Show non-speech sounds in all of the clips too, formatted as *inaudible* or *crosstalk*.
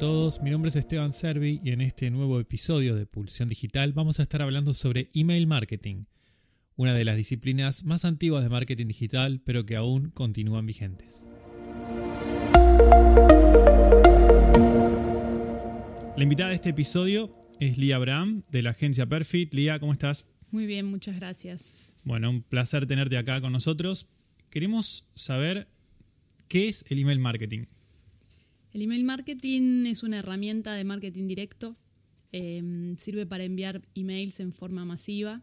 todos, mi nombre es Esteban Servi y en este nuevo episodio de Pulsión Digital vamos a estar hablando sobre email marketing, una de las disciplinas más antiguas de marketing digital pero que aún continúan vigentes. La invitada de este episodio es Lía Abraham de la agencia Perfit. Lía, ¿cómo estás? Muy bien, muchas gracias. Bueno, un placer tenerte acá con nosotros. Queremos saber qué es el email marketing. El email marketing es una herramienta de marketing directo. Em, sirve para enviar emails en forma masiva.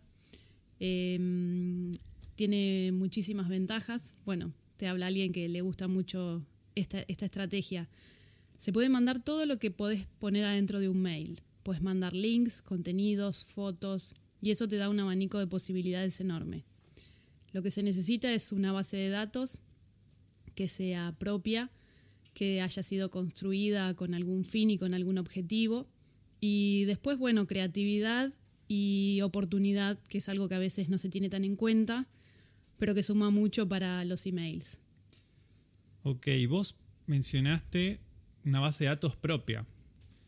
Em, tiene muchísimas ventajas. Bueno, te habla alguien que le gusta mucho esta, esta estrategia. Se puede mandar todo lo que podés poner adentro de un mail. Puedes mandar links, contenidos, fotos, y eso te da un abanico de posibilidades enorme. Lo que se necesita es una base de datos que sea propia que haya sido construida con algún fin y con algún objetivo. Y después, bueno, creatividad y oportunidad, que es algo que a veces no se tiene tan en cuenta, pero que suma mucho para los emails. Ok, vos mencionaste una base de datos propia.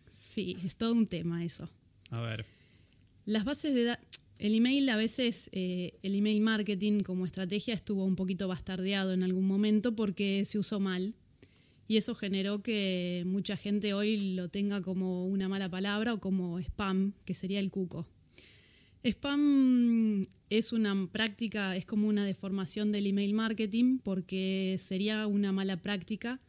Sí, es todo un tema eso. A ver. Las bases de datos... El email a veces, eh, el email marketing como estrategia estuvo un poquito bastardeado en algún momento porque se usó mal y eso generó que mucha gente hoy lo tenga como una mala palabra o como spam, que sería el cuco. Spam es una práctica, es como una deformación del email marketing porque sería una mala práctica.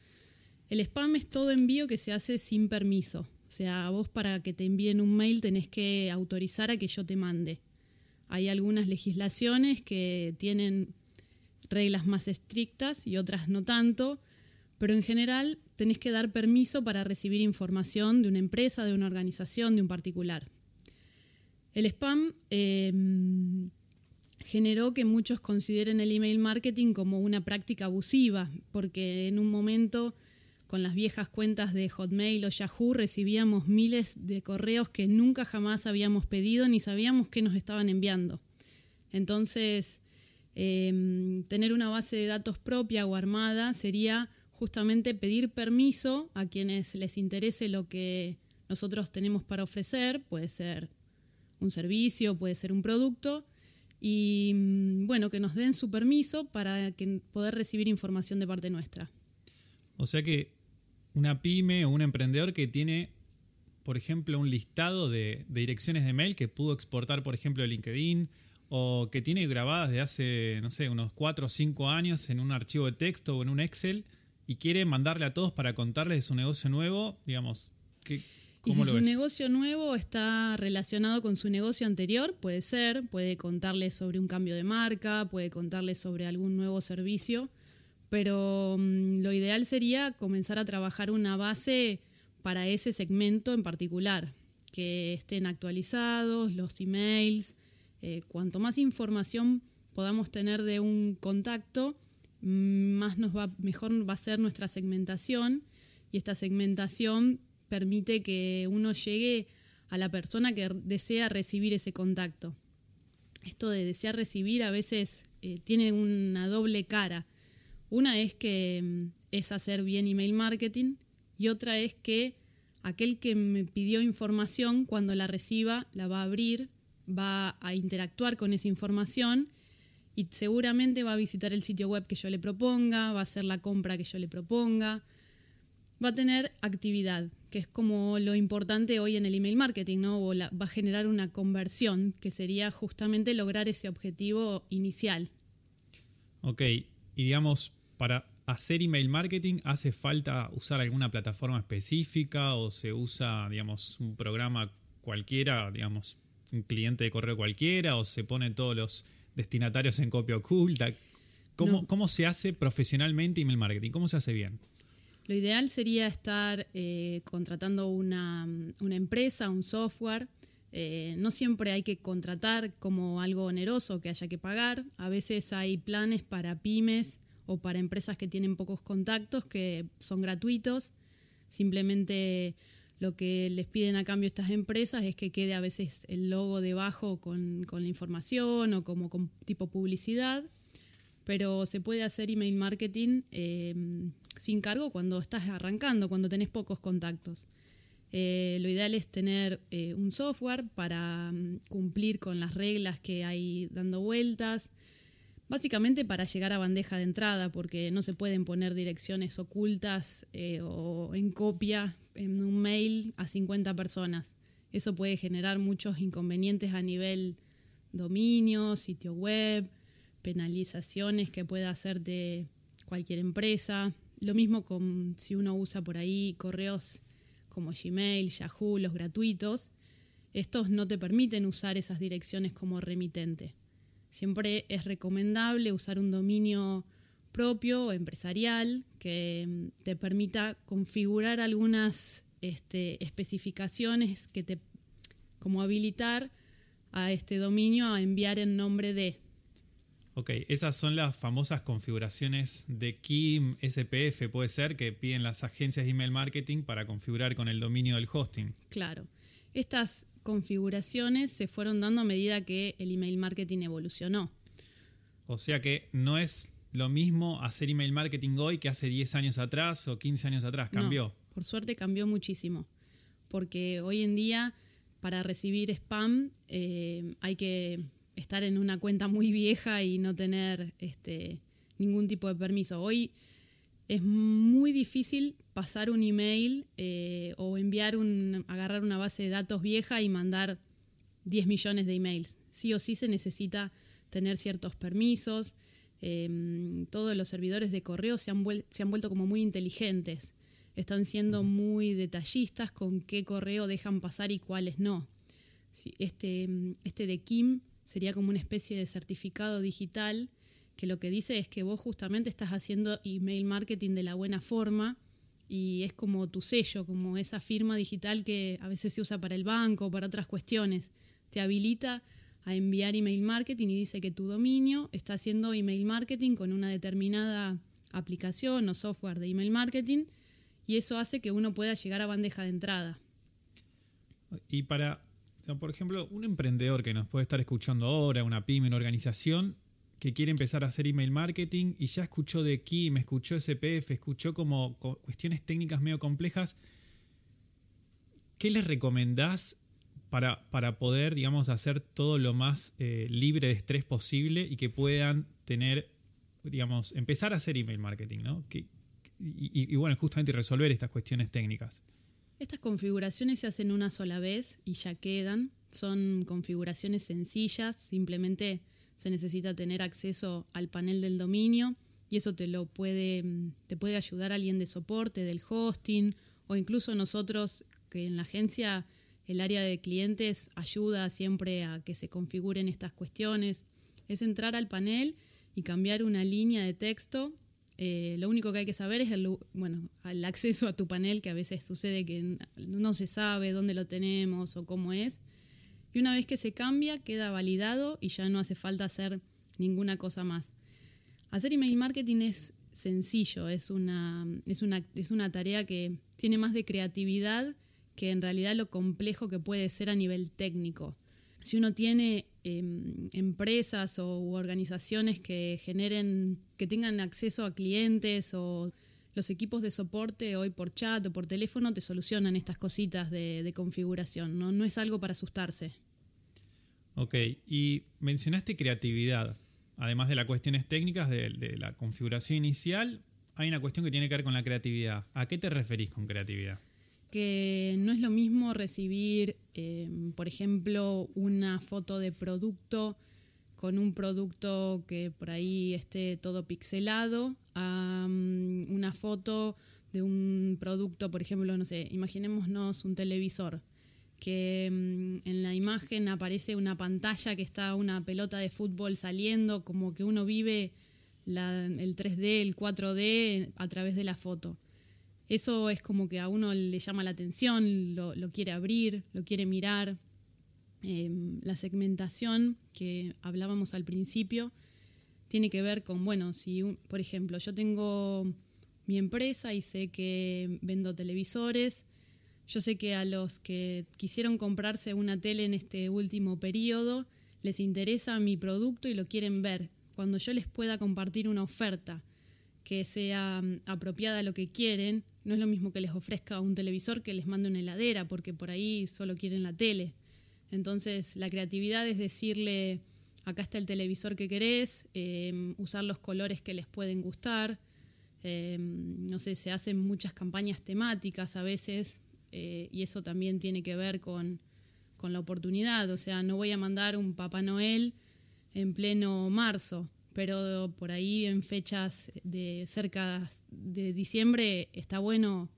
El spam es todo envío que se hace sin permiso. O sea, vos para que te envíen un mail tenés que autorizar a que yo te mande. Hay algunas legislaciones que tienen reglas más estrictas y otras no tanto pero en general tenés que dar permiso para recibir información de una empresa, de una organización, de un particular. El spam em, generó que muchos consideren el email marketing como una práctica abusiva, porque en un momento con las viejas cuentas de Hotmail o Yahoo recibíamos miles de correos que nunca jamás habíamos pedido ni sabíamos qué nos estaban enviando. Entonces, em, tener una base de datos propia o armada sería justamente pedir permiso a quienes les interese lo que nosotros tenemos para ofrecer, puede ser un servicio, puede ser un producto, y mm, bueno, que nos den su permiso para que, poder recibir información de parte nuestra. O sea que una pyme o un emprendedor que tiene, por ejemplo, un listado de, de direcciones de mail que pudo exportar, por ejemplo, de LinkedIn, o que tiene grabadas de hace, no sé, unos 4 o 5 años en un archivo de texto o en un Excel, y quiere mandarle a todos para contarles de su negocio nuevo, digamos, ¿qué, y si su negocio nuevo está relacionado con su negocio anterior, puede ser, puede contarles sobre un cambio de marca, puede contarles sobre algún nuevo servicio, pero mm, lo ideal sería comenzar a trabajar una base para ese segmento en particular, que estén actualizados, los emails, eh, cuanto más información podamos tener de un contacto, más nos va, mejor va a ser nuestra segmentación y esta segmentación permite que uno llegue a la persona que desea recibir ese contacto. Esto de desear recibir a veces eh, tiene una doble cara. Una es que mm, es hacer bien email marketing y otra es que aquel que me pidió información cuando la reciba la va a abrir, va a interactuar con esa información y seguramente va a visitar el sitio web que yo le proponga, va a hacer la compra que yo le proponga, va a tener actividad, que es como lo importante hoy en el email marketing, ¿no? O va a generar una conversión, que sería justamente lograr ese objetivo inicial. Ok, y digamos, para hacer email marketing hace falta usar alguna plataforma específica o se usa, digamos, un programa cualquiera, digamos, un cliente de correo cualquiera o se pone todos los destinatarios en copia oculta. ¿Cómo, ¿Cómo se hace profesionalmente email marketing? ¿Cómo se hace bien? Lo ideal sería estar eh, contratando una, empresa, un software. Eh, no siempre hay que contratar como algo oneroso que haya que pagar. A veces hay planes para pymes o para empresas que tienen pocos contactos que son gratuitos. Simplemente lo que les piden a cambio estas empresas es que quede a veces el logo debajo con, la información o como con tipo publicidad, pero se puede hacer email marketing eh, sin cargo cuando estás arrancando, cuando tenés pocos contactos. Eh, lo ideal es tener eh, un software para mm, cumplir con las reglas que hay dando vueltas. Básicamente para llegar a bandeja de entrada, porque no se pueden poner direcciones ocultas eh, o en copia en un mail a 50 personas. Eso puede generar muchos inconvenientes a nivel dominio, sitio web, penalizaciones que pueda hacer de cualquier empresa. Lo mismo con si uno usa por ahí correos como Gmail, Yahoo, los gratuitos. Estos no te permiten usar esas direcciones como remitente. Siempre es recomendable usar un dominio propio o empresarial que mm, te permita configurar algunas este, especificaciones que te como habilitar a este dominio a enviar en nombre de. Ok, esas son las famosas configuraciones de KIM, SPF, puede ser, que piden las agencias de email marketing para configurar con el dominio del hosting. Claro. Estas configuraciones se fueron dando a medida que el email marketing evolucionó. O sea que no es lo mismo hacer email marketing hoy que hace 10 años atrás o 15 años atrás, cambió. por suerte cambió muchísimo, porque hoy en día para recibir spam eh, hay que estar en una cuenta muy vieja y no tener este, ningún tipo de permiso. Hoy es muy difícil pasar un email eh, o enviar un, agarrar una base de datos vieja y mandar 10 millones de emails. Sí o sí se necesita tener ciertos permisos. Em, todos los servidores de correo se han, se han vuelto como muy inteligentes están siendo muy detallistas con qué correo dejan pasar y cuáles no. Este, este de Kim sería como una especie de certificado digital que lo que dice es que vos justamente estás haciendo email marketing de la buena forma y es como tu sello, como esa firma digital que a veces se usa para el banco o para otras cuestiones. Te habilita a enviar email marketing y dice que tu dominio está haciendo email marketing con una determinada aplicación o software de email marketing y eso hace que uno pueda llegar a bandeja de entrada. Y para, por ejemplo, un emprendedor que nos puede estar escuchando ahora, una pyme, una organización que quiere empezar a hacer email marketing y ya escuchó de me escuchó SPF, escuchó como cuestiones técnicas medio complejas, ¿qué les recomendás para, para poder, digamos, hacer todo lo más eh, libre de estrés posible y que puedan tener, digamos, empezar a hacer email marketing, ¿no? y, bueno, justamente resolver estas cuestiones técnicas. Estas configuraciones se hacen una sola vez y ya quedan. Son configuraciones sencillas, simplemente se necesita tener acceso al panel del dominio y eso te lo puede, te puede ayudar alguien de soporte, del hosting o incluso nosotros que en la agencia el área de clientes ayuda siempre a que se configuren estas cuestiones. Es entrar al panel y cambiar una línea de texto eh, lo único que hay que saber es el, bueno, el acceso a tu panel, que a veces sucede que no se sabe dónde lo tenemos o cómo es. Y una vez que se cambia, queda validado y ya no hace falta hacer ninguna cosa más. Hacer email marketing es sencillo, es una, es una, es una tarea que tiene más de creatividad que en realidad lo complejo que puede ser a nivel técnico. Si uno tiene Em, empresas o organizaciones que generen, que tengan acceso a clientes o los equipos de soporte hoy por chat o por teléfono te solucionan estas cositas de, configuración, ¿no? no es algo para asustarse. Ok, y mencionaste creatividad. Además de las cuestiones técnicas de, de la configuración inicial, hay una cuestión que tiene que ver con la creatividad. ¿A qué te referís con creatividad? que no es lo mismo recibir, em, por ejemplo, una foto de producto con un producto que por ahí esté todo pixelado, a mm, una foto de un producto, por ejemplo, no sé, imaginémonos un televisor, que mm, en la imagen aparece una pantalla que está una pelota de fútbol saliendo, como que uno vive el 3D, el 4D a través de la foto eso es como que a uno le llama la atención, lo, quiere abrir, lo quiere mirar. Em, la segmentación que hablábamos al principio tiene que ver con, bueno, si, por ejemplo, yo tengo mi empresa y sé que vendo televisores, yo sé que a los que quisieron comprarse una tele en este último periodo les interesa mi producto y lo quieren ver. Cuando yo les pueda compartir una oferta que sea mm, apropiada a lo que quieren, No es lo mismo que les ofrezca un televisor que les mande una heladera, porque por ahí solo quieren la tele. Entonces, la creatividad es decirle, acá está el televisor que querés, em, usar los colores que les pueden gustar. Em, no sé, se hacen muchas campañas temáticas a veces eh, y eso también tiene que ver con, con, la oportunidad. O sea, no voy a mandar un Papá Noel en pleno marzo, pero por ahí en fechas de cerca de diciembre está bueno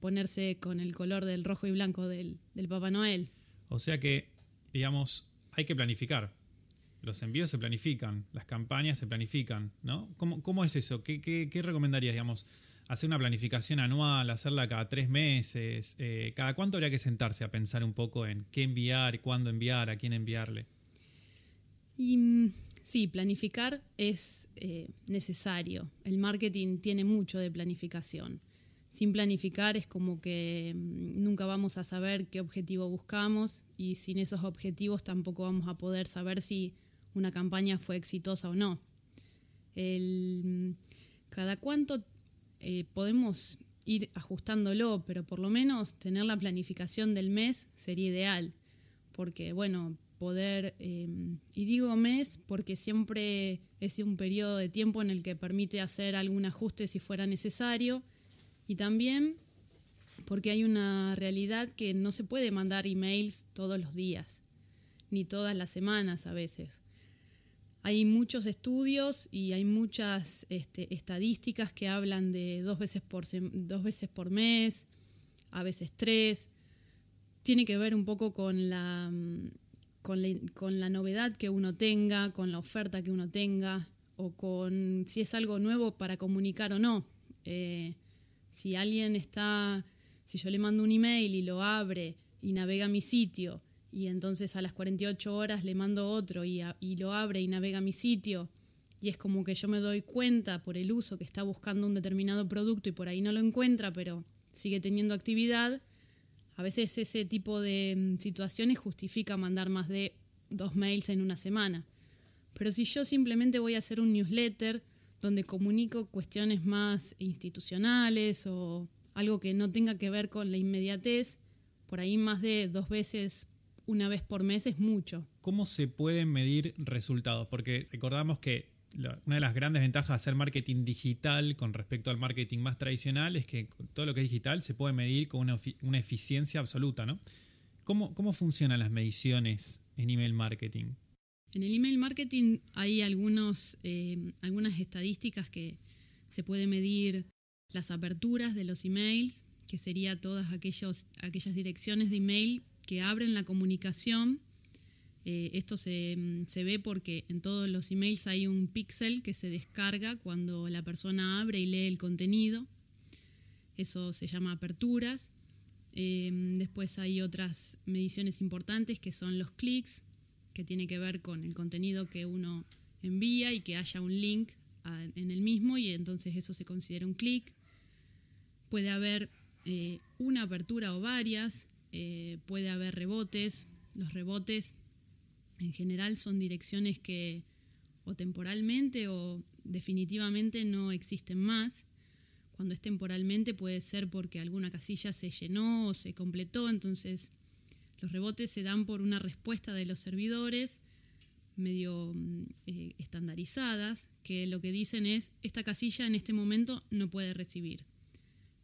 ponerse con el color del rojo y blanco del, del Papá Noel. O sea que, digamos, hay que planificar. Los envíos se planifican, las campañas se planifican, ¿no? ¿Cómo, cómo es eso? ¿Qué, qué, qué recomendarías, digamos? hacer una planificación anual, hacerla cada tres meses, eh, ¿cada cuánto habría que sentarse a pensar un poco en qué enviar, cuándo enviar, a quién enviarle? Y, mm, sí, planificar es eh, necesario. El marketing tiene mucho de planificación sin planificar es como que mm, nunca vamos a saber qué objetivo buscamos y sin esos objetivos tampoco vamos a poder saber si una campaña fue exitosa o no. Mm, cada cuánto eh, podemos ir ajustándolo, pero por lo menos tener la planificación del mes sería ideal, porque bueno, poder, em, y digo mes porque siempre es un periodo de tiempo en el que permite hacer algún ajuste si fuera necesario y también porque hay una realidad que no se puede mandar emails todos los días, ni todas las semanas a veces. Hay muchos estudios y hay muchas este, estadísticas que hablan de dos veces, por dos veces por mes, a veces tres. Tiene que ver un poco con la, con la, con la novedad que uno tenga, con la oferta que uno tenga, o con si es algo nuevo para comunicar o no. Eh, si alguien está, si yo le mando un email y lo abre y navega mi sitio y entonces a las 48 horas le mando otro y, lo abre y navega mi sitio y es como que yo me doy cuenta por el uso que está buscando un determinado producto y por ahí no lo encuentra, pero sigue teniendo actividad, a veces ese tipo de mm, situaciones justifica mandar más de dos mails en una semana. Pero si yo simplemente voy a hacer un newsletter donde comunico cuestiones más institucionales o algo que no tenga que ver con la inmediatez, por ahí más de dos veces, una vez por mes es mucho. ¿Cómo se pueden medir resultados? Porque recordamos que una de las grandes ventajas de hacer marketing digital con respecto al marketing más tradicional es que todo lo que es digital se puede medir con una, eficiencia absoluta, ¿no? ¿Cómo, ¿Cómo funcionan las mediciones en email marketing? En el email marketing hay algunos, eh, algunas estadísticas que se puede medir las aperturas de los emails, que sería todas aquellos, aquellas direcciones de email que abren la comunicación. Eh, esto se, se, ve porque en todos los emails hay un píxel que se descarga cuando la persona abre y lee el contenido. Eso se llama aperturas. Eh, después hay otras mediciones importantes que son los clics, que tiene que ver con el contenido que uno envía y que haya un link en el mismo y entonces eso se considera un clic. Puede haber eh, una apertura o varias, eh, puede haber rebotes. Los rebotes en general son direcciones que o temporalmente o definitivamente no existen más. Cuando es temporalmente puede ser porque alguna casilla se llenó o se completó, entonces los rebotes se dan por una respuesta de los servidores medio mm, eh, estandarizadas, que lo que dicen es, esta casilla en este momento no puede recibir.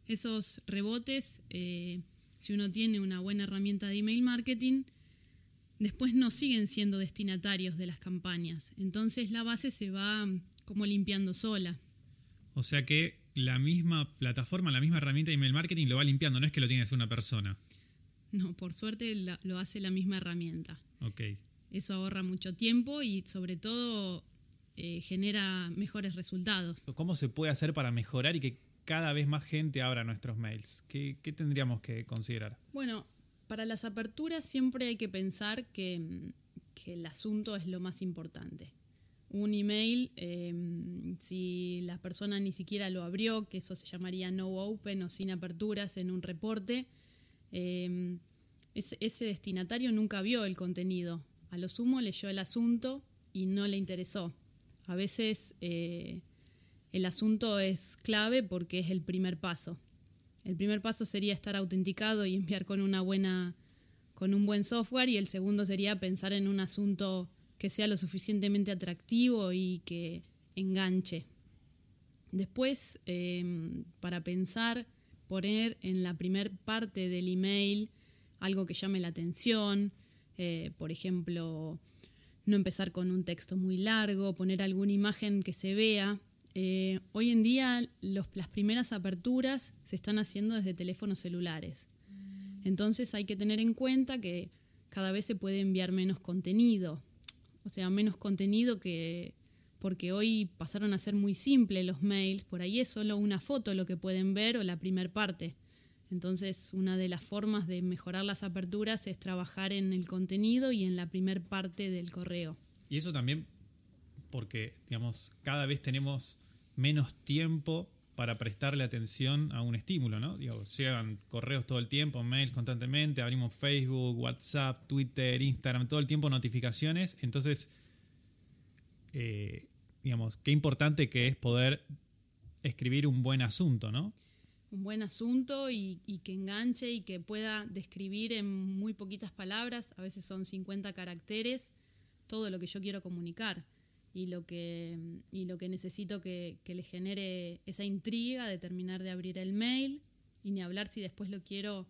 Esos rebotes, eh, si uno tiene una buena herramienta de email marketing, después no siguen siendo destinatarios de las campañas. Entonces la base se va mm, como limpiando sola. O sea que la misma plataforma, la misma herramienta de email marketing lo va limpiando, no es que lo tiene una persona. No, por suerte lo hace la misma herramienta. Ok. Eso ahorra mucho tiempo y sobre todo eh, genera mejores resultados. ¿Cómo se puede hacer para mejorar y que cada vez más gente abra nuestros mails? ¿Qué, tendríamos que considerar? Bueno, para las aperturas siempre hay que pensar que, el asunto es lo más importante. Un email, em, si la persona ni siquiera lo abrió, que eso se llamaría no open o sin aperturas en un reporte, Em, ese, destinatario nunca vio el contenido. A lo sumo leyó el asunto y no le interesó. A veces eh, el asunto es clave porque es el primer paso. el primer paso sería estar autenticado y enviar con una buena con un buen software y el segundo sería pensar en un asunto que sea lo suficientemente atractivo y que enganche. Después, em, para pensar, poner en la primer parte del email algo que llame la atención, eh, por ejemplo, no empezar con un texto muy largo, poner alguna imagen que se vea. Eh, hoy en día las primeras aperturas se están haciendo desde teléfonos celulares. Entonces hay que tener en cuenta que cada vez se puede enviar menos contenido. O sea, menos contenido que porque hoy pasaron a ser muy simples los mails, por ahí es solo una foto lo que pueden ver o la primer parte. Entonces, una de las formas de mejorar las aperturas es trabajar en el contenido y en la primer parte del correo. Y eso también porque, digamos, cada vez tenemos menos tiempo para prestarle atención a un estímulo, ¿no? Digo, llegan correos todo el tiempo, mails constantemente, abrimos Facebook, WhatsApp, Twitter, Instagram, todo el tiempo notificaciones. Entonces, eh, digamos, qué importante que es poder escribir un buen asunto, ¿no? Un buen asunto y, que enganche y que pueda describir en muy poquitas palabras, a veces son 50 caracteres, todo lo que yo quiero comunicar y lo que, y lo que necesito que, le genere esa intriga de terminar de abrir el mail y ni hablar si después lo quiero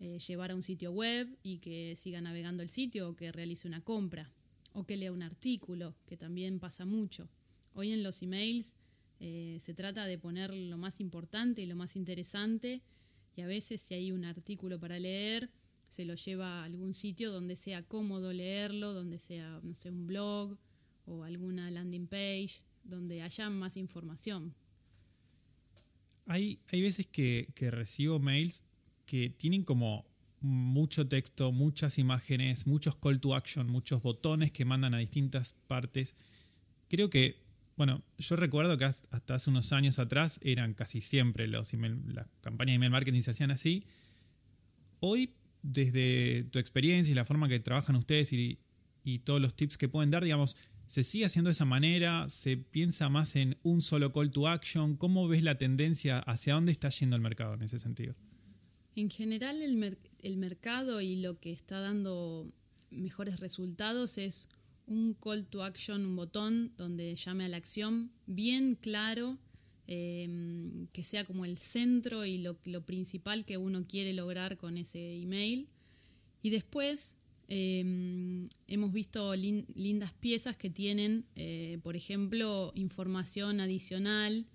eh, llevar a un sitio web y que siga navegando el sitio o que realice una compra o que lea un artículo, que también pasa mucho. Hoy en los emails eh, se trata de poner lo más importante y lo más interesante y a veces si hay un artículo para leer, se lo lleva a algún sitio donde sea cómodo leerlo, donde sea, no sé, un blog o alguna landing page donde haya más información. Hay, hay veces que, recibo mails que tienen como mucho texto, muchas imágenes, muchos call to action, muchos botones que mandan a distintas partes. Creo que, bueno, yo recuerdo que hasta hace unos años atrás eran casi siempre los las campañas de email marketing se hacían así. Hoy, desde tu experiencia y la forma que trabajan ustedes y, y todos los tips que pueden dar, digamos, ¿Se sigue haciendo de esa manera? ¿Se piensa más en un solo call to action? ¿Cómo ves la tendencia? ¿Hacia dónde está yendo el mercado en ese sentido? En general el, mercado y lo que está dando mejores resultados es un call to action, un botón donde llame a la acción bien claro, em, que sea como el centro y lo, lo principal que uno quiere lograr con ese email. Y después Em, hemos visto lindas piezas que tienen, eh, por ejemplo, información adicional,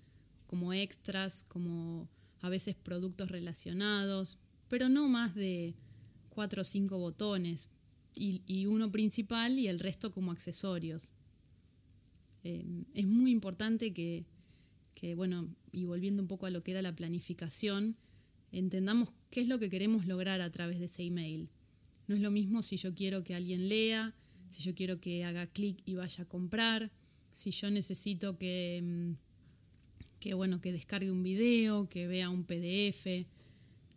como extras, como a veces productos relacionados, pero no más de cuatro o cinco botones, y, uno principal y el resto como accesorios. Em, es muy importante que, que, bueno, y volviendo un poco a lo que era la planificación, entendamos qué es lo que queremos lograr a través de ese email. No es lo mismo si yo quiero que alguien lea, si yo quiero que haga clic y vaya a comprar, si yo necesito que, mm, que, bueno, que descargue un video, que vea un PDF.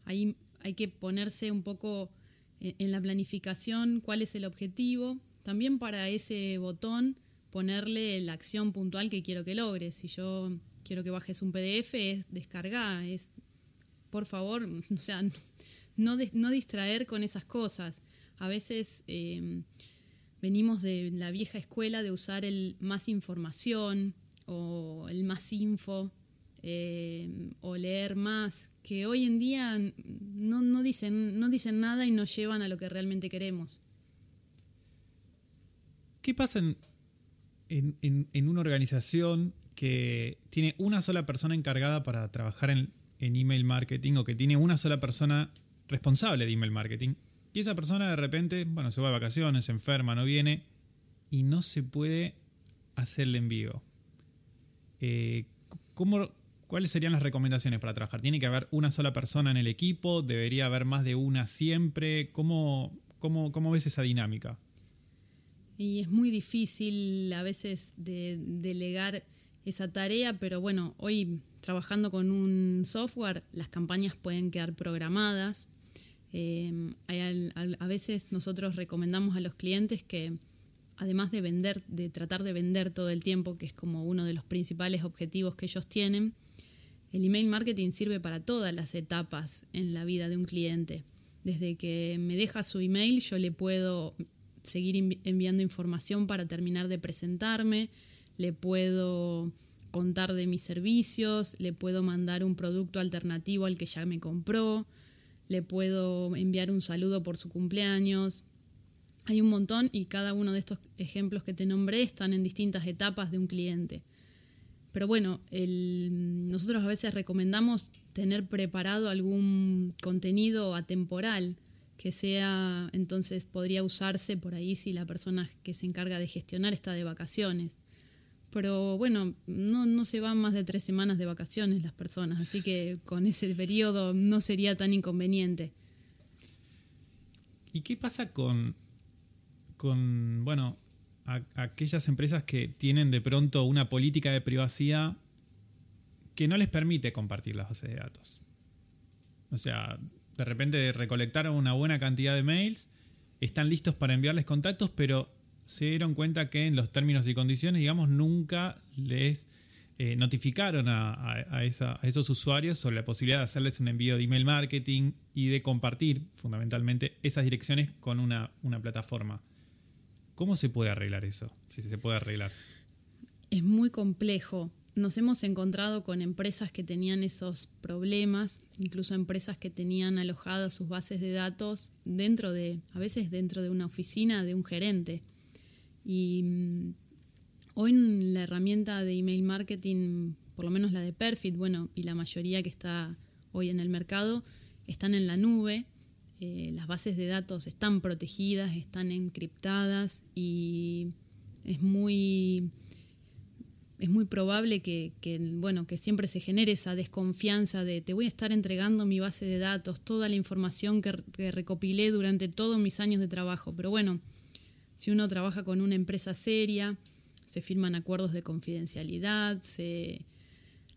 Ahí hay que ponerse un poco en la planificación cuál es el objetivo. También para ese botón ponerle la acción puntual que quiero que logre. Si yo quiero que bajes un PDF, es descargar, es por favor, *laughs* o sea, no, no distraer con esas cosas. A veces em, venimos de la vieja escuela de usar el más información o el más info em, o leer más, que hoy en día no, dicen, no dicen nada y nos llevan a lo que realmente queremos. ¿Qué pasa en, en una organización que tiene una sola persona encargada para trabajar en, en email marketing o que tiene una sola persona responsable de email marketing y esa persona de repente, bueno, se va de vacaciones, se enferma, no viene y no se puede hacerle envío. Eh, ¿Cuáles serían las recomendaciones para trabajar? ¿Tiene que haber una sola persona en el equipo? ¿Debería haber más de una siempre? ¿Cómo, cómo, cómo ves esa dinámica? Y es muy difícil a veces de delegar esa tarea, pero bueno, hoy trabajando con un software, las campañas pueden quedar programadas. Eh, a veces nosotros recomendamos a los clientes que además de vender, de tratar de vender todo el tiempo, que es como uno de los principales objetivos que ellos tienen, el email marketing sirve para todas las etapas en la vida de un cliente. Desde que me deja su email, yo le puedo seguir enviando información para terminar de presentarme, le puedo contar de mis servicios, le puedo mandar un producto alternativo al que ya me compró, le puedo enviar un saludo por su cumpleaños. Hay un montón y cada uno de estos ejemplos que te nombré están en distintas etapas de un cliente. Pero bueno, nosotros a veces recomendamos tener preparado algún contenido atemporal que sea, entonces podría usarse por ahí si la persona que se encarga de gestionar está de vacaciones. Pero bueno, no, no se van más de tres semanas de vacaciones las personas, así que con ese periodo no sería tan inconveniente. ¿Y qué pasa con, con bueno, aquellas empresas que tienen de pronto una política de privacidad que no les permite compartir las bases de datos. O sea, de repente recolectaron una buena cantidad de mails, están listos para enviarles contactos, pero se dieron cuenta que en los términos y condiciones, digamos, nunca les eh, notificaron a, esos usuarios sobre la posibilidad de hacerles un envío de email marketing y de compartir fundamentalmente esas direcciones con una plataforma. ¿Cómo se puede arreglar eso? Si se puede arreglar. Es muy complejo. Nos hemos encontrado con empresas que tenían esos problemas, incluso empresas que tenían alojadas sus bases de datos dentro de, a veces dentro de una oficina de un gerente. Y mm, hoy la herramienta de email marketing, por lo menos la de Perfit, bueno, y la mayoría que está hoy en el mercado, están en la nube eh, las bases de datos están protegidas, están encriptadas y es muy, es muy probable que, bueno, que siempre se genere esa desconfianza de te voy a estar entregando mi base de datos, toda la información que, que recopilé durante todos mis años de trabajo. Pero bueno, si uno trabaja con una empresa seria, se firman acuerdos de confidencialidad, se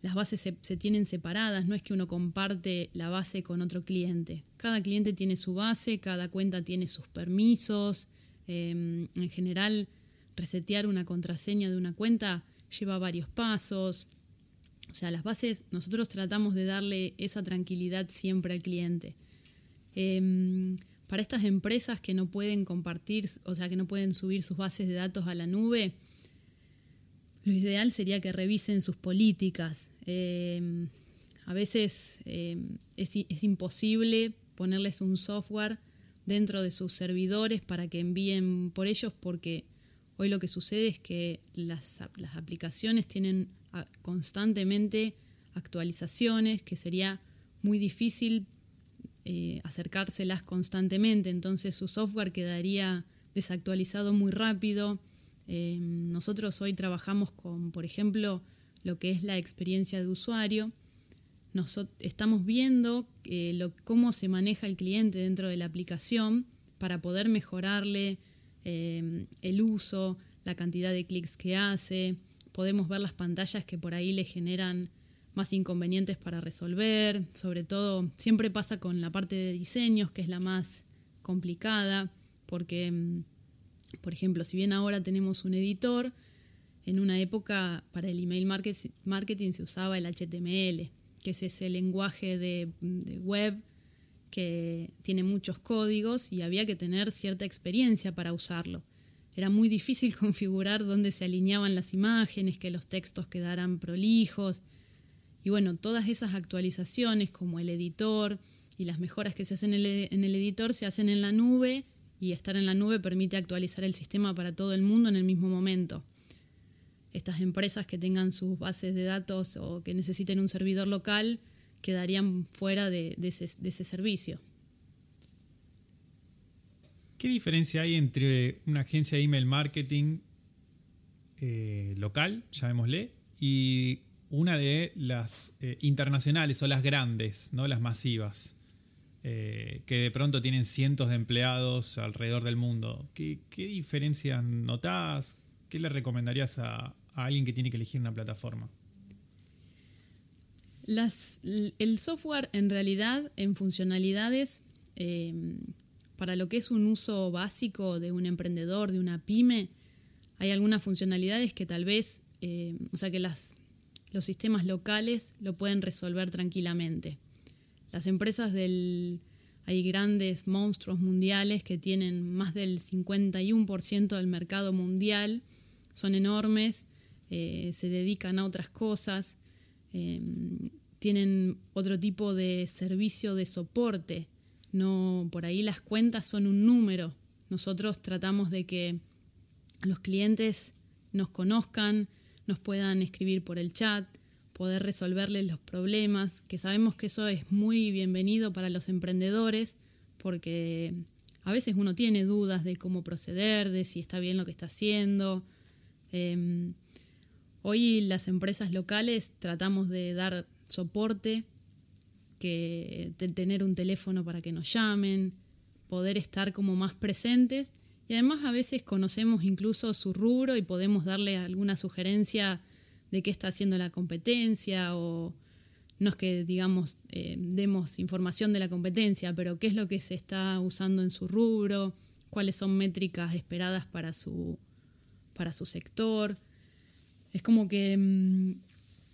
las bases se, tienen separadas, no es que uno comparte la base con otro cliente. Cada cliente tiene su base, cada cuenta tiene sus permisos. Em, en general, resetear una contraseña de una cuenta lleva varios pasos. O sea, las bases, nosotros tratamos de darle esa tranquilidad siempre al cliente. Em, para estas empresas que no pueden compartir, o sea, que no pueden subir sus bases de datos a la nube, lo ideal sería que revisen sus políticas. Eh, a veces eh, es, imposible ponerles un software dentro de sus servidores para que envíen por ellos porque hoy lo que sucede es que las, aplicaciones tienen ah, constantemente actualizaciones que sería muy difícil eh, acercárselas constantemente, entonces su software quedaría desactualizado muy rápido Em, nosotros hoy trabajamos con, por ejemplo, lo que es la experiencia de usuario. estamos viendo eh, cómo se maneja el cliente dentro de la aplicación para poder mejorarle em, el uso, la cantidad de clics que hace. Podemos ver las pantallas que por ahí le generan más inconvenientes para resolver. Sobre todo, siempre pasa con la parte de diseños, que es la más complicada, porque em, por ejemplo, si bien ahora tenemos un editor, en una época para el email marketing se usaba el HTML, que es ese lenguaje de, web que tiene muchos códigos y había que tener cierta experiencia para usarlo. Era muy difícil *laughs* configurar dónde se alineaban las imágenes, que los textos quedaran prolijos. Y bueno, todas esas actualizaciones como el editor y las mejoras que se hacen en el editor se hacen en la nube y estar en la nube permite actualizar el sistema para todo el mundo en el mismo momento. Estas empresas que tengan sus bases de datos o que necesiten un servidor local quedarían fuera de, ese, servicio. ¿Qué diferencia hay entre una agencia de email marketing eh, local, llamémosle, y una de las eh, internacionales o las grandes, ¿no? las masivas? Eh, que de pronto tienen cientos de empleados alrededor del mundo. ¿Qué, qué diferencias notás? ¿Qué le recomendarías a, alguien que tiene que elegir una plataforma? el software en realidad en funcionalidades eh, para lo que es un uso básico de un emprendedor, de una pyme, hay algunas funcionalidades que tal vez, eh, o sea que las, los sistemas locales lo pueden resolver tranquilamente. Las empresas del... Hay grandes monstruos mundiales que tienen más del 51% del mercado mundial, son enormes, eh, se dedican a otras cosas, em, tienen otro tipo de servicio de soporte. No, por ahí las cuentas son un número. Nosotros tratamos de que los clientes nos conozcan, nos puedan escribir por el chat, poder resolverles los problemas, que sabemos que eso es muy bienvenido para los emprendedores, porque a veces uno tiene dudas de cómo proceder, de si está bien lo que está haciendo. Em, hoy las empresas locales tratamos de dar soporte, que tener un teléfono para que nos llamen, poder estar como más presentes y además a veces conocemos incluso su rubro y podemos darle alguna sugerencia de qué está haciendo la competencia o no es que digamos eh, demos información de la competencia, pero qué es lo que se está usando en su rubro, cuáles son métricas esperadas para su, para su sector. Es como que mm,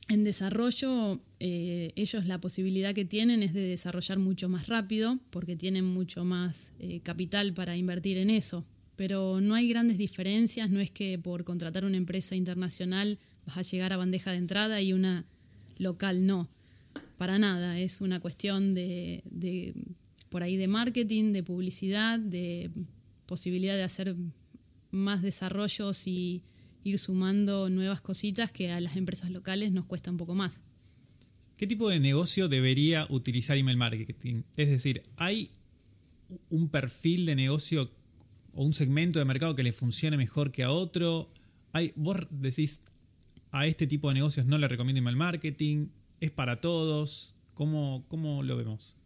en desarrollo eh, ellos la posibilidad que tienen es de desarrollar mucho más rápido porque tienen mucho más eh, capital para invertir en eso pero no hay grandes diferencias, no es que por contratar una empresa internacional vas a llegar a bandeja de entrada y una local no, para nada, es una cuestión de, por ahí de marketing, de publicidad, de posibilidad de hacer más desarrollos y ir sumando nuevas cositas que a las empresas locales nos cuesta un poco más. ¿Qué tipo de negocio debería utilizar email marketing? Es decir, ¿hay un perfil de negocio o un segmento de mercado que le funcione mejor que a otro? Hay, vos decís, a este tipo de negocios no le recomiendo email marketing, es para todos, ¿cómo, cómo lo vemos?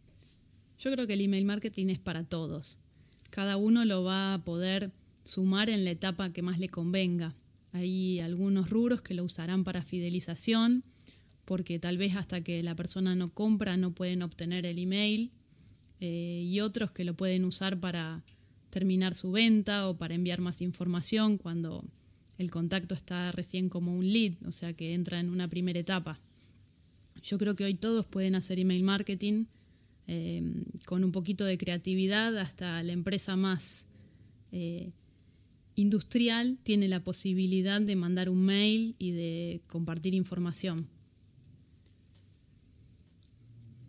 Yo creo que el email marketing es para todos. Cada uno lo va a poder sumar en la etapa que más le convenga. Hay algunos rubros que lo usarán para fidelización, porque tal vez hasta que la persona no compra no pueden obtener el email, eh, y otros que lo pueden usar para terminar su venta o para enviar más información cuando el contacto está recién como un lead, o sea que entra en una primera etapa. Yo creo que hoy todos pueden hacer email marketing eh, con un poquito de creatividad, hasta la empresa más eh, industrial tiene la posibilidad de mandar un mail y de compartir información.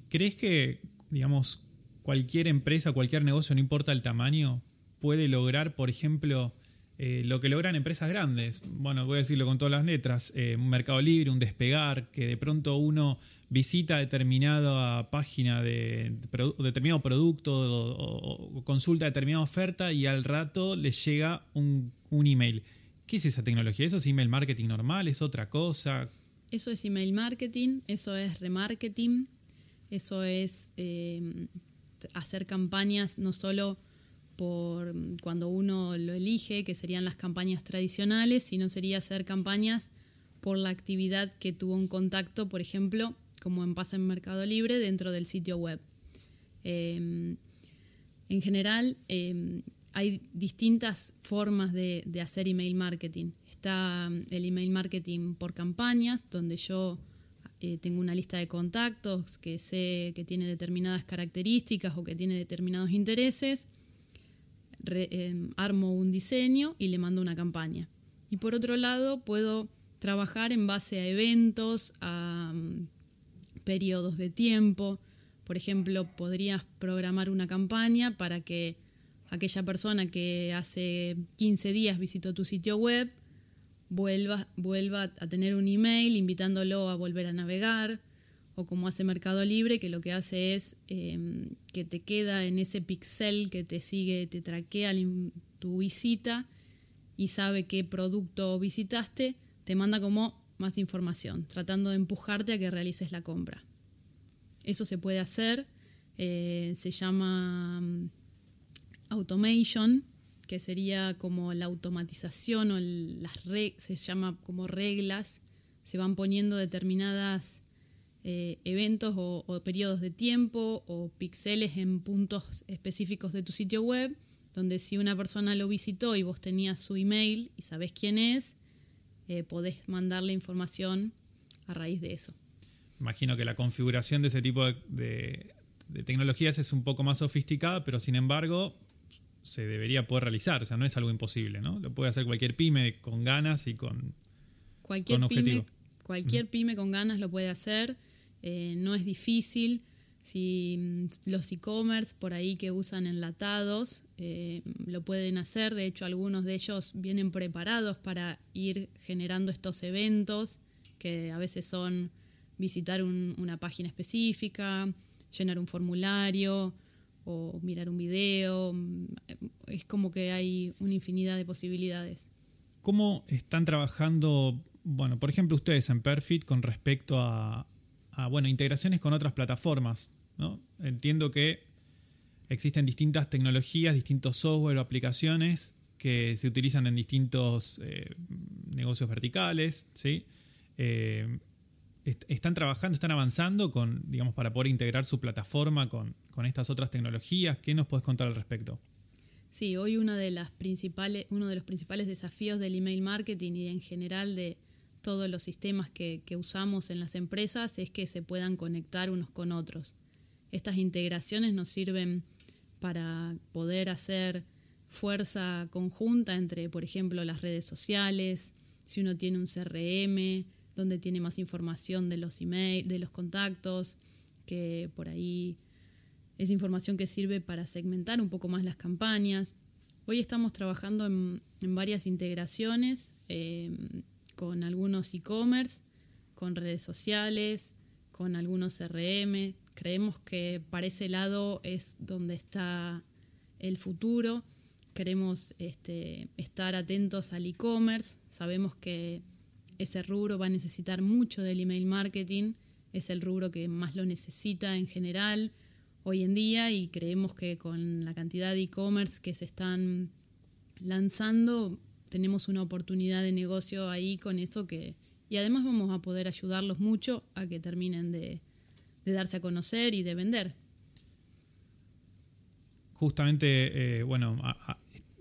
¿Crees que, digamos, cualquier empresa, cualquier negocio, no importa el tamaño, puede lograr, por ejemplo, eh, lo que logran empresas grandes. Bueno, voy a decirlo con todas las letras, eh, un mercado libre, un despegar, que de pronto uno visita determinada página de, determinado producto o, consulta determinada oferta y al rato le llega un, email. ¿Qué es esa tecnología? ¿Eso es email marketing normal? ¿Es otra cosa? Eso es email marketing, eso es remarketing, eso es eh, hacer campañas no solo por cuando uno lo elige, que serían las campañas tradicionales, sino sería hacer campañas por la actividad que tuvo un contacto, por ejemplo, como en pasa en Mercado Libre, dentro del sitio web. Em, en general, em, hay distintas formas de, hacer email marketing. Está el email marketing por campañas, donde yo eh, tengo una lista de contactos que sé que tiene determinadas características o que tiene determinados intereses Em, armo un diseño y le mando una campaña. Y por otro lado, puedo trabajar en base a eventos, a mm, periodos de tiempo. Por ejemplo, podrías programar una campaña para que aquella persona que hace 15 días visitó tu sitio web vuelva, vuelva a tener un email invitándolo a volver a navegar o como hace Mercado Libre, que lo que hace es em, que te queda en ese pixel que te sigue, te traquea tu visita y sabe qué producto visitaste, te manda como más información, tratando de empujarte a que realices la compra. Eso se puede hacer, eh, se llama mm, automation, que sería como la automatización o las se llama como reglas, se van poniendo determinadas eh, eventos o, periodos de tiempo o píxeles en puntos específicos de tu sitio web, donde si una persona lo visitó y vos tenías su email y sabés quién es, eh, podés mandarle información a raíz de eso. Imagino que la configuración de ese tipo de, tecnologías es un poco más sofisticada, pero sin embargo se debería poder realizar, o sea, no es algo imposible, ¿no? Lo puede hacer cualquier pyme con ganas y con, cualquier Pyme, cualquier pyme con ganas lo puede hacer, eh, no es difícil. Si mm, los e-commerce por ahí que usan enlatados eh, lo pueden hacer, de hecho algunos de ellos vienen preparados para ir generando estos eventos que a veces son visitar una página específica, llenar un formulario o mirar un video. Es como que hay una infinidad de posibilidades. ¿Cómo están trabajando, bueno, por ejemplo, ustedes en Perfit con respecto a, bueno, integraciones con otras plataformas? ¿no? Entiendo que existen distintas tecnologías, distintos software o aplicaciones que se utilizan en distintos eh, negocios verticales, ¿sí? Eh, están trabajando, están avanzando con, digamos, para poder integrar su plataforma con, estas otras tecnologías. ¿Qué nos puedes contar al respecto? Sí, hoy una de las principales, uno de los principales desafíos del email marketing y en general de todos los sistemas que, usamos en las empresas es que se puedan conectar unos con otros. Estas integraciones nos sirven para poder hacer fuerza conjunta entre, por ejemplo, las redes sociales, si uno tiene un CRM, donde tiene más información de los emails, de los contactos, que por ahí es información que sirve para segmentar un poco más las campañas. Hoy estamos trabajando en, varias integraciones em, con algunos e-commerce, con redes sociales, con algunos CRM. Creemos que para ese lado es donde está el futuro. Queremos este, estar atentos al e-commerce. Sabemos que ese rubro va a necesitar mucho del email marketing, es el rubro que más lo necesita en general hoy en día y creemos que con la cantidad de e-commerce que se están lanzando tenemos una oportunidad de negocio ahí con eso que y además vamos a poder ayudarlos mucho a que terminen de, darse a conocer y de vender. Justamente, eh, bueno,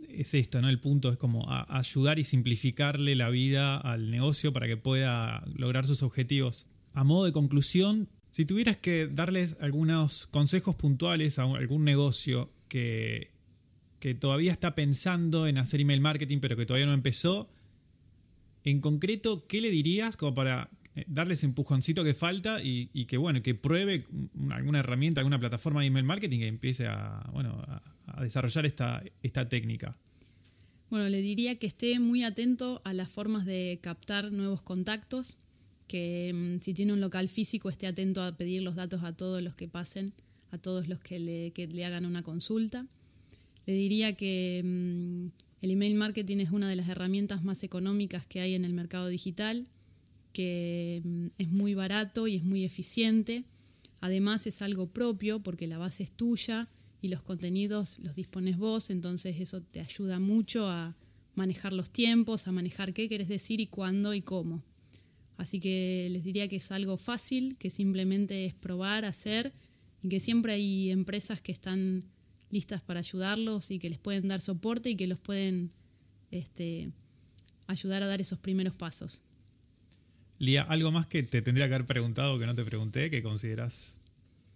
es esto, ¿no? El punto es como ayudar y simplificarle la vida al negocio para que pueda lograr sus objetivos. A modo de conclusión, si tuvieras que darles algunos consejos puntuales a algún negocio que, que todavía está pensando en hacer email marketing pero que todavía no empezó, en concreto, ¿qué le dirías como para eh, darles empujoncito que falta y, que bueno, que pruebe alguna herramienta, alguna plataforma de email marketing que empiece a, bueno, a desarrollar esta, esta técnica? Bueno, le diría que esté muy atento a las formas de captar nuevos contactos, que mm, si tiene un local físico esté atento a pedir los datos a todos los que pasen, a todos los que le, que le hagan una consulta. Le diría que mm, el email marketing es una de las herramientas más económicas que hay en el mercado digital, que mm, es muy barato y es muy eficiente. Además es algo propio porque la base es tuya y los contenidos los dispones vos, entonces eso te ayuda mucho a manejar los tiempos, a manejar qué querés decir y cuándo y cómo. Así que les diría que es algo fácil, que simplemente es probar, hacer y que siempre hay empresas que están listas para ayudarlos y que les pueden dar soporte y que los pueden este, ayudar a dar esos primeros pasos. Lía, ¿algo más que te tendría que haber preguntado que no te pregunté, que consideras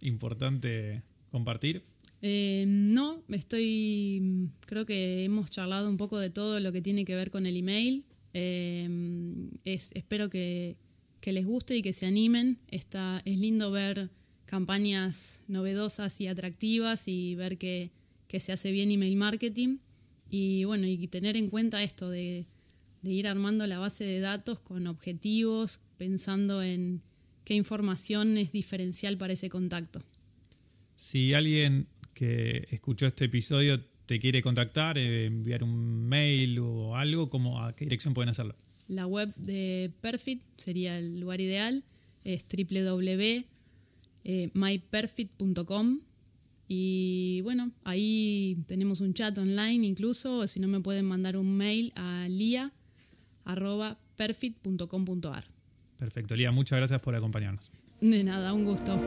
importante compartir? Eh, no, estoy. Creo que hemos charlado un poco de todo lo que tiene que ver con el email. Eh, es, espero que, les guste y que se animen. Está, es lindo ver campañas novedosas y atractivas y ver que, se hace bien email marketing. Y bueno, y tener en cuenta esto de, de ir armando la base de datos con objetivos, pensando en qué información es diferencial para ese contacto. Si alguien que escuchó este episodio te quiere contactar, eh, enviar un mail o algo, ¿cómo, ¿a qué dirección pueden hacerlo? La web de Perfit sería el lugar ideal, es www.myperfit.com y bueno, ahí tenemos un chat online incluso, o si no me pueden mandar un mail a lia.perfit.com.ar. Perfecto, Lía, muchas gracias por acompañarnos. De nada, un gusto.